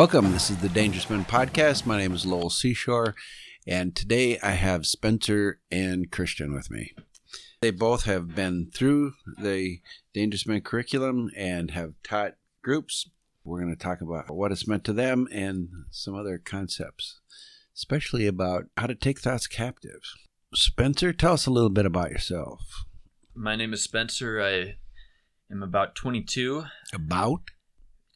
Welcome. This is the Dangerous Men Podcast. My name is Lowell Seashore, and today I have Spencer and Christian with me. They both have been through the Dangerous Men curriculum and have taught groups. We're going to talk about what it's meant to them and some other concepts, especially about how to take thoughts captive. Spencer, tell us a little bit about yourself. My name is Spencer. I am about 22. About?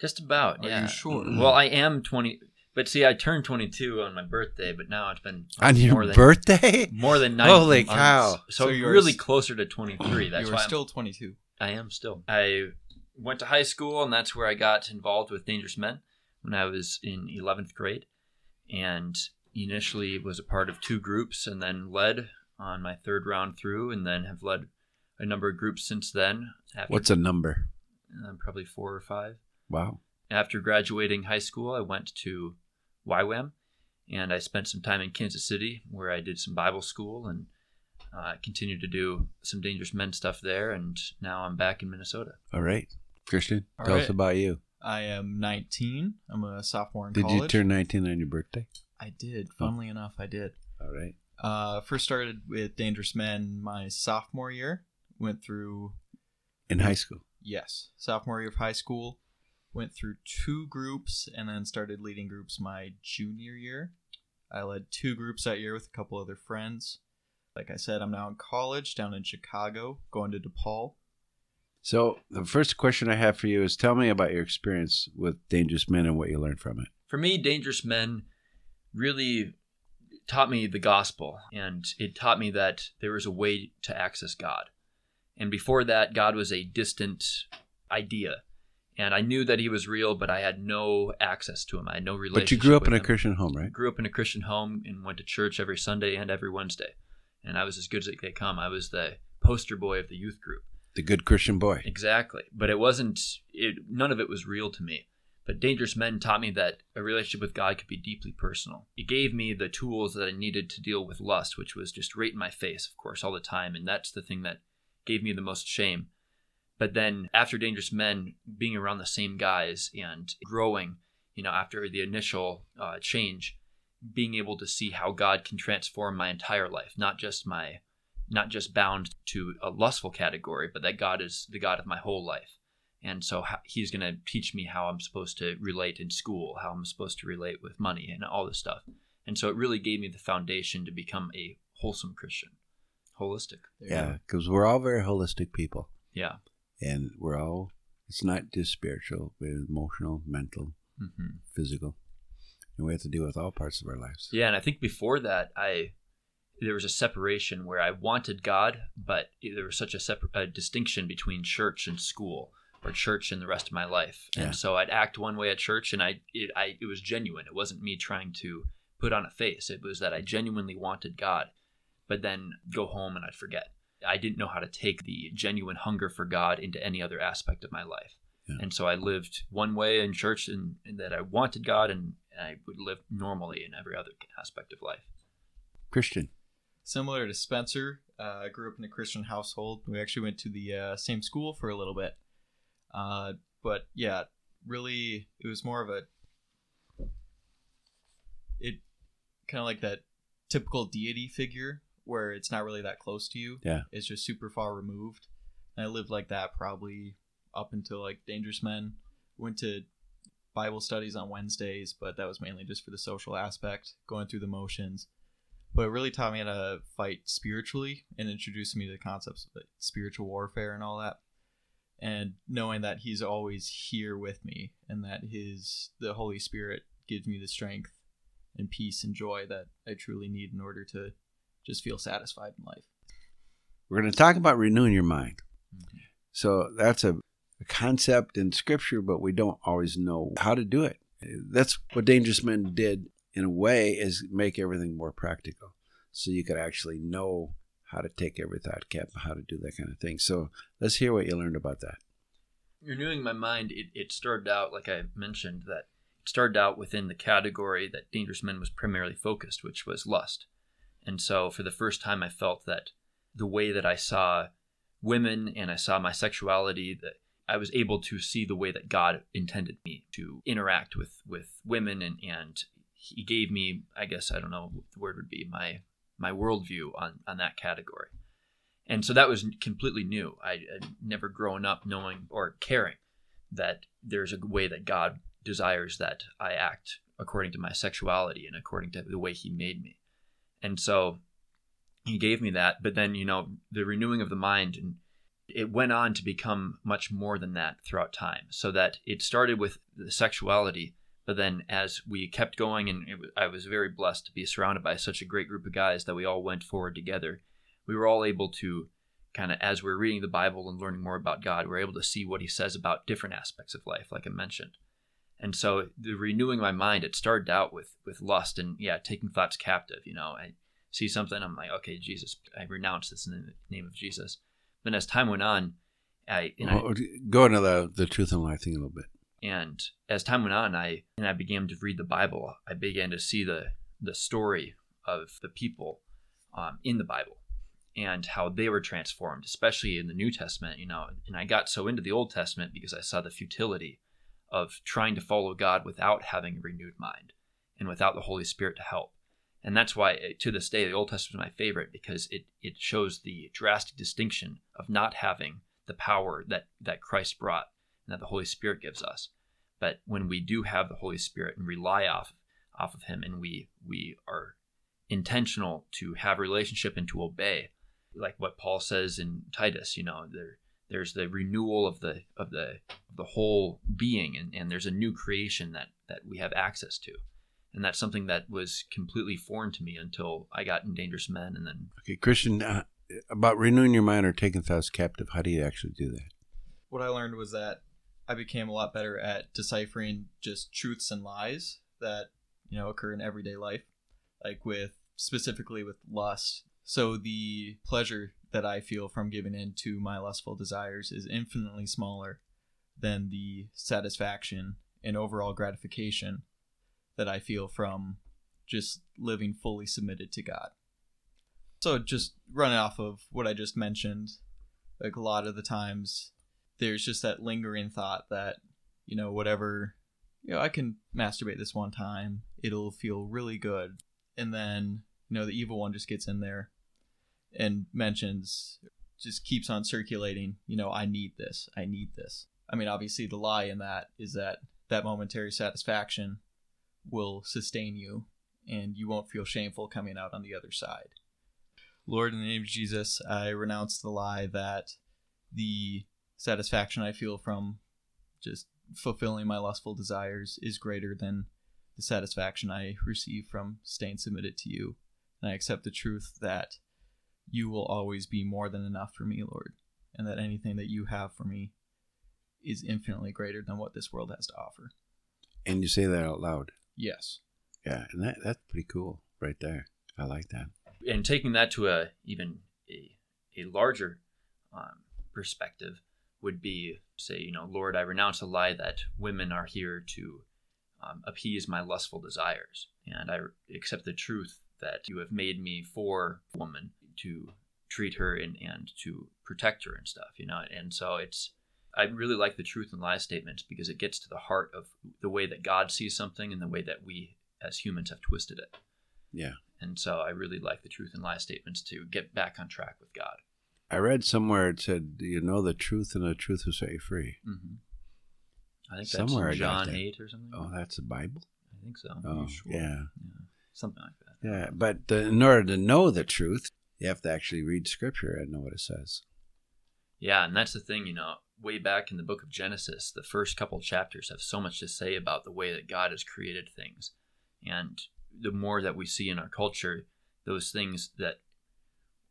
Just about, Are yeah. you sure? Well, I am 20. But see, I turned 22 on my birthday, but now it's been On your more than, birthday? more than nine Holy months. cow. So, So you're really s- closer to 23. That's you why were I'm- still 22. I am still. I went to high school, and that's where I got involved with Dangerous Men when I was in 11th grade, and initially was a part of two groups, and then led on my third round through, and then have led a number of groups since then. After, What's a number? uh, probably four or five. Wow. After graduating high school, I went to YWAM, and I spent some time in Kansas City, where I did some Bible school and uh, continued to do some Dangerous Men stuff there. And now I'm back in Minnesota. All right. Christian, All tell us about you. I am 19. I'm a sophomore in Did college. Did you turn 19 on your birthday? I did. Funnily enough, I did. All right. Uh, first started with Dangerous Men my sophomore year. Went through In high school. yes, sophomore year of high school. Went through two groups and then started leading groups my junior year. I led two groups that year with a couple other friends. Like I said, I'm now in college down in Chicago, going to DePaul. So, the first question I have for you is tell me about your experience with Dangerous Men and what you learned from it. For me, Dangerous Men really taught me the gospel, and it taught me that there was a way to access God. And before that, God was a distant idea. And I knew that he was real, but I had no access to him. I had no relationship. But you grew up in a him. Christian home, right? grew up in a Christian home and went to church every Sunday and every Wednesday. And I was as good as they come. I was the poster boy of the youth group. The good Christian boy. Exactly. But it wasn't it none of it was real to me. But Dangerous Men taught me that a relationship with God could be deeply personal. It gave me the tools that I needed to deal with lust, which was just right in my face, of course, all the time. And that's the thing that gave me the most shame. But then after Dangerous Men, being around the same guys and growing, you know, after the initial uh, change, being able to see how God can transform my entire life, not just my, not just bound to a lustful category, but that God is the God of my whole life. And so He's going to teach me how I'm supposed to relate in school, how I'm supposed to relate with money, and all this stuff. And so it really gave me the foundation to become a wholesome Christian, holistic. There Yeah, because we're all very holistic people. Yeah. And we're all, it's not just spiritual, but emotional, mental, hmm physical. And we have to deal with all parts of our lives. Yeah, and I think before that, I there was a separation where I wanted God, but there was such a, separ- a distinction between church and school, or church and the rest of my life. Yeah. And so I'd act one way at church, and I it I it was genuine. It wasn't me trying to put on a face. It was that I genuinely wanted God, but then go home and I'd forget. I didn't know how to take the genuine hunger for God into any other aspect of my life. Yeah. And so I lived one way in church and, and that I wanted God and I would live normally in every other aspect of life. Christian. Similar to Spencer, uh, I grew up in a Christian household. We actually went to the uh, same school for a little bit. Uh, but yeah, really, it was more of a. It kind of like that typical deity figure where it's not really that close to you. Yeah. It's just super far removed. And I lived like that probably up until like Dangerous Men. Went to Bible studies on Wednesdays, but that was mainly just for the social aspect, going through the motions but it really taught me how to fight spiritually and introduced me to the concepts of like, spiritual warfare and all that and knowing that he's always here with me and that his the holy spirit gives me the strength and peace and joy that i truly need in order to just feel satisfied in life We're going to talk about renewing your mind. Mm-hmm. So that's a, a concept in scripture, but we don't always know how to do it. That's what Dangerous Men did in a way is make everything more practical. So you could actually know how to take every thought cap, how to do that kind of thing. So let's hear what you learned about that. renewing my mind, it, it started out, like I mentioned, that it started out within the category that Dangerous Men was primarily focused, which was lust. And so for the first time, I felt that the way that I saw women and I saw my sexuality, that I was able to see the way that God intended me to interact with with women, and and He gave me, I guess, I don't know what the word would be, my my worldview on on that category, and so that was completely new. I had never grown up knowing or caring that there's a way that God desires that I act according to my sexuality and according to the way He made me, and so He gave me that. But then you know the renewing of the mind and it went on to become much more than that throughout time. So that it started with the sexuality, but then as we kept going, and it, I was very blessed to be surrounded by such a great group of guys that we all went forward together. We were all able to kind of, as we're reading the Bible and learning more about God, we're able to see what He says about different aspects of life, like I mentioned. And so the renewing my mind, it started out with with lust and yeah, taking thoughts captive. You know, I see something, I'm like, okay, Jesus, I renounce this in the name of Jesus but as time went on, I, well, I go into the the truth and life thing a little bit. And as time went on, I and I began to read the Bible. I began to see the the story of the people um, in the Bible and how they were transformed, especially in the New Testament. You know, and I got so into the Old Testament because I saw the futility of trying to follow God without having a renewed mind and without the Holy Spirit to help. And that's why eh, to this day the old testament is my favorite because it it shows the drastic distinction of not having the power that that christ brought and that the holy spirit gives us. But when we do have the holy spirit and rely off off of him and we we are intentional to have a relationship and to obey like what paul says in titus you know there there's the renewal of the of the of the whole being and, and there's a new creation that that we have access to and that's something that was completely foreign to me until I got in Dangerous Men, and then. Okay, Christian, uh, about renewing your mind or taking thoughts captive, how do you actually do that? What I learned was that I became a lot better at deciphering just truths and lies that you know occur in everyday life, like with specifically with lust. So the pleasure that I feel from giving in to my lustful desires is infinitely smaller than the satisfaction and overall gratification that I feel from just living fully submitted to God. So just running off of what I just mentioned, like a lot of the times there's just that lingering thought that, you know, whatever, you know, I can masturbate this one time, it'll feel really good. And then, you know, the evil one just gets in there and mentions, just keeps on circulating, you know, I need this, I need this. I mean, obviously, the lie in that is that that momentary satisfaction will sustain you and you won't feel shameful coming out on the other side. Lord, in the name of Jesus, I renounce the lie that the satisfaction I feel from just fulfilling my lustful desires is greater than the satisfaction I receive from staying submitted to you. And I accept the truth that you will always be more than enough for me, Lord, and that anything that you have for me is infinitely greater than what this world has to offer. And you say that out loud. Yes. Yeah, and that that's pretty cool right there. I like that. And taking that to a even a a larger um, perspective would be say, you know, Lord, I renounce the lie that women are here to um, appease my lustful desires, and I accept the truth that you have made me for woman to treat her and, and to protect her and stuff, you know. And so it's I really like the truth and lie statements because it gets to the heart of the way that God sees something and the way that we as humans have twisted it. Yeah. And so I really like the truth and lie statements to get back on track with God. I read somewhere it said, "You know the truth, and the truth will set you free." Mm-hmm. I think somewhere that's John eight or something. Oh, that's the Bible. I think so. Oh, sure? yeah. yeah, something like that. Yeah, but the, in order to know the truth, you have to actually read Scripture and know what it says. Yeah, and that's the thing, you know way back in the book of Genesis, the first couple chapters have so much to say about the way that God has created things. And the more that we see in our culture, those things that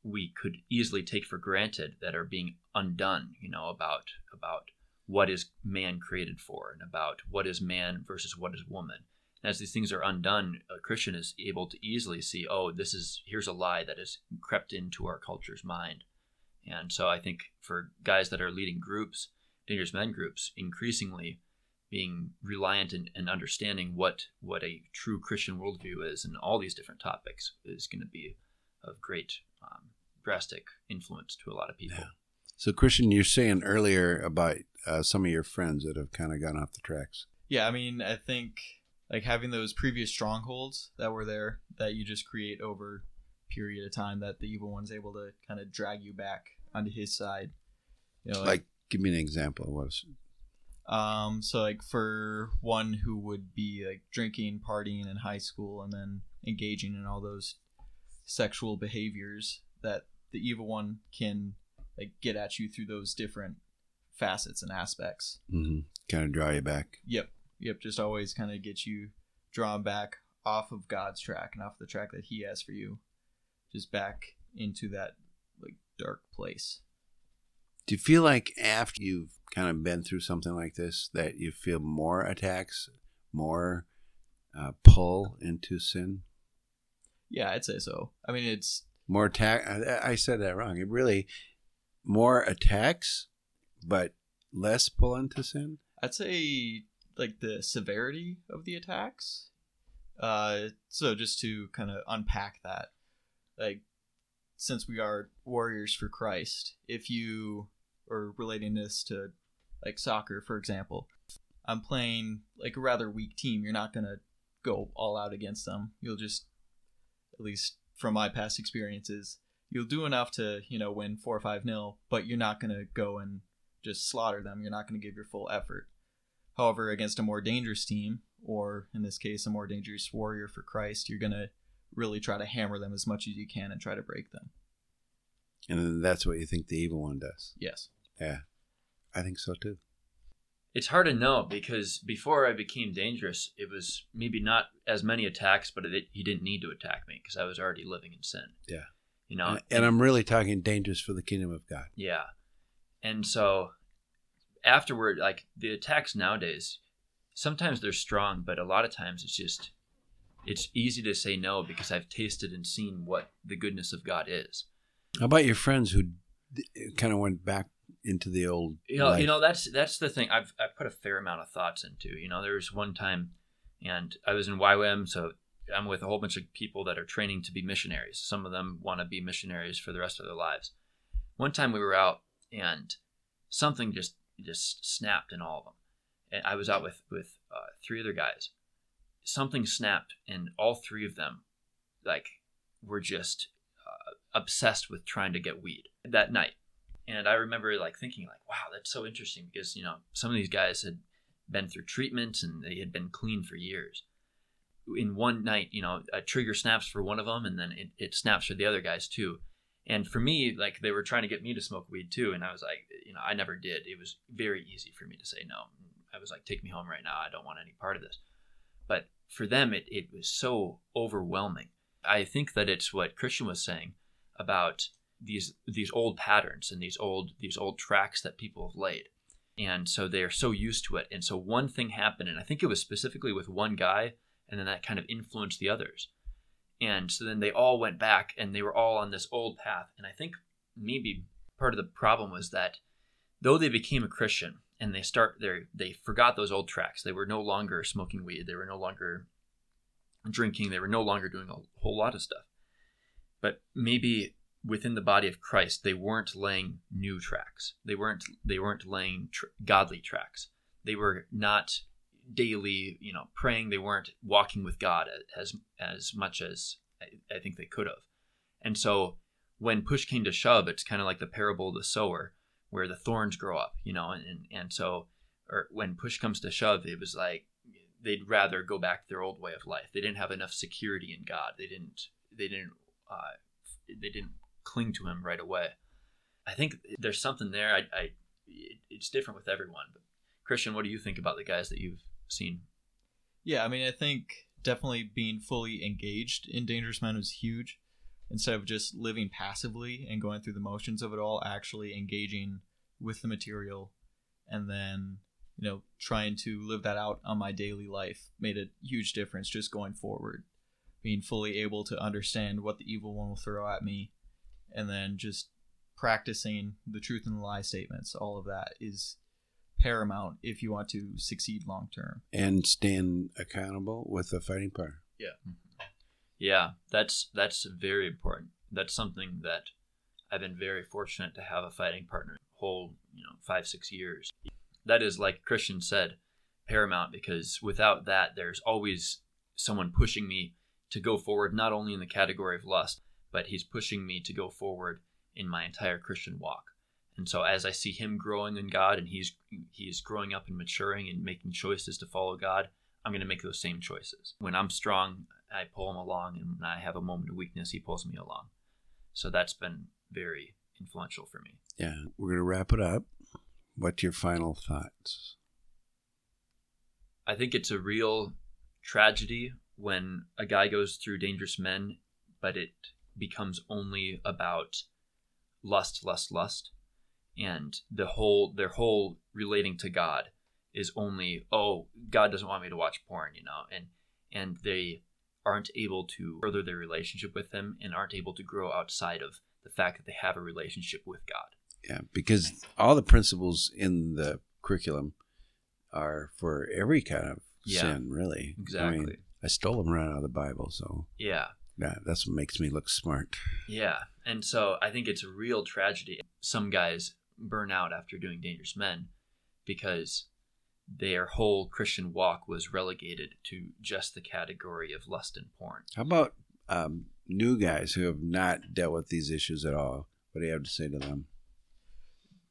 we could easily take for granted that are being undone, you know, about about what is man created for and about what is man versus what is woman. And as these things are undone, a Christian is able to easily see, oh, this is here's a lie that has crept into our culture's mind and so I think for guys that are leading groups, dangerous men groups, increasingly being reliant and, and understanding what what a true Christian worldview is and all these different topics is going to be of great um, drastic influence to a lot of people. Yeah. So, Christian, you're saying earlier about uh, some of your friends that have kind of gone off the tracks? Yeah, I mean, I think like having those previous strongholds that were there that you just create over a period of time that the evil one's able to kind of drag you back onto his side. You know, Like, give me an example of what's. Um, so like for one who would be like drinking, partying in high school, and then engaging in all those sexual behaviors that the evil one can like get at you through those different facets and aspects. hmm kind of draw you back. Yep, yep. Just always kind of get you drawn back off of God's track and off the track that He has for you, just back into that like dark place. Do you feel like after you've kind of been through something like this that you feel more attacks, more uh, pull into sin? Yeah, I'd say so. I mean, it's More attack. I, I said that wrong. It really more attacks, but less pull into sin. I'd say like the severity of the attacks. Uh, so just to kind of unpack that, like since we are warriors for Christ, if you are relating this to like soccer, for example, I'm playing like a rather weak team. You're not gonna go all out against them. You'll just, at least from my past experiences, you'll do enough to you know win four or five nil, but you're not gonna go and just slaughter them. You're not gonna give your full effort. However, against a more dangerous team, or in this case, a more dangerous warrior for Christ, you're gonna really try to hammer them as much as you can and try to break them. And then that's what you think the evil one does. Yes. Yeah, I think so too. It's hard to know because before I became dangerous, it was maybe not as many attacks, but it, he didn't need to attack me because I was already living in sin. Yeah. You know, and, and I'm really talking dangerous for the kingdom of God. Yeah. And so afterward, like the attacks nowadays, sometimes they're strong, but a lot of times it's just it's easy to say no because I've tasted and seen what the goodness of God is. How about your friends who kind of went back into the old? You know, life? you know that's that's the thing. I've I've put a fair amount of thoughts into. You know, there was one time, and I was in YWAM, so I'm with a whole bunch of people that are training to be missionaries. Some of them want to be missionaries for the rest of their lives. One time we were out, and something just just snapped in all of them. And I was out with with uh, three other guys. Something snapped, and all three of them, like, were just uh, obsessed with trying to get weed that night. And I remember like thinking like, wow, that's so interesting because you know some of these guys had been through treatment and they had been clean for years. In one night, you know, a trigger snaps for one of them, and then it, it snaps for the other guys too. And for me, like they were trying to get me to smoke weed too, and I was like, you know, I never did. It was very easy for me to say no. I was like, take me home right now. I don't want any part of this. But for them, it, it was so overwhelming. I think that it's what Christian was saying about these these old patterns and these old these old tracks that people have laid and so they are so used to it and so one thing happened and i think it was specifically with one guy and then that kind of influenced the others and so then they all went back and they were all on this old path and i think maybe part of the problem was that though they became a christian and they start they they forgot those old tracks they were no longer smoking weed they were no longer drinking they were no longer doing a whole lot of stuff but maybe within the body of Christ, they weren't laying new tracks. They weren't they weren't laying tr- godly tracks. They were not daily, you know, praying. They weren't walking with God as as much as I, I think they could have. And so when push came to shove, it's kind of like the parable of the sower, where the thorns grow up, you know, and and, so or when push comes to shove, it was like they'd rather go back to their old way of life. They didn't have enough security in God. They didn't they didn't uh, they didn't cling to him right away. I think there's something there. I, I it's different with everyone. But Christian, what do you think about the guys that you've seen? Yeah, I mean, I think definitely being fully engaged in Dangerous Men was huge. Instead of just living passively and going through the motions of it all, actually engaging with the material and then, you know, trying to live that out on my daily life made a huge difference just going forward. Being fully able to understand what the evil one will throw at me and then just practicing the truth and the lie statements all of that is paramount if you want to succeed long term and stand accountable with a fighting partner. Yeah, yeah, that's that's very important. That's something that I've been very fortunate to have a fighting partner whole, you know, five six years. that is like Christian said, paramount because without that, there's always someone pushing me to go forward, not only in the category of lust, but he's pushing me to go forward in my entire Christian walk. And so as I see him growing in God and he's he's growing up and maturing and making choices to follow God, I'm going to make those same choices. When I'm strong, I pull him along and when I have a moment of weakness, he pulls me along. So that's been very influential for me. Yeah, we're going to wrap it up. What's your final thoughts? I think it's a real tragedy when a guy goes through dangerous men, but it becomes only about lust, lust, lust, and the whole their whole relating to God is only oh God doesn't want me to watch porn, you know, and and they aren't able to further their relationship with Him and aren't able to grow outside of the fact that they have a relationship with God. Yeah, because all the principles in the curriculum are for every kind of Yeah, sin, really. Exactly. I mean, I stole them right out of the Bible, so yeah. yeah, that's what makes me look smart. Yeah. And so I think it's a real tragedy. Some guys burn out after doing Dangerous Men because their whole Christian walk was relegated to just the category of lust and porn. How about um, new guys who have not dealt with these issues at all? What do you have to say to them?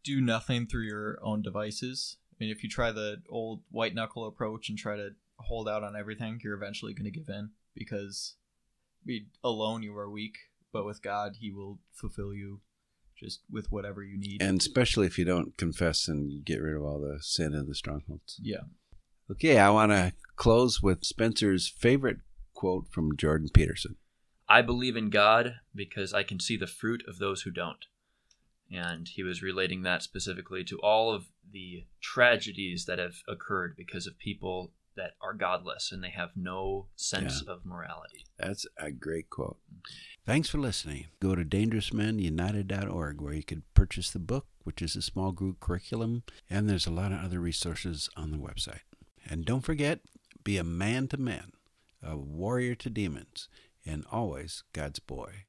Do nothing through your own devices. I mean, if you try the old white knuckle approach and try to hold out on everything, you're eventually going to give in because I mean, alone you are weak, but with God, He will fulfill you just with whatever you need. And especially if you don't confess and get rid of all the sin and the strongholds. yeah. Okay, I want to close with Spencer's favorite quote from Jordan Peterson. I believe in God because I can see the fruit of those who don't. And he was relating that specifically to all of the tragedies that have occurred because of people that are godless and they have no sense of morality. That's a great quote. Thanks for listening. Go to dangerousmenunited.org where you can purchase the book, which is a small group curriculum, and there's a lot of other resources on the website. And don't forget, be a man to men, a warrior to demons, and always God's boy.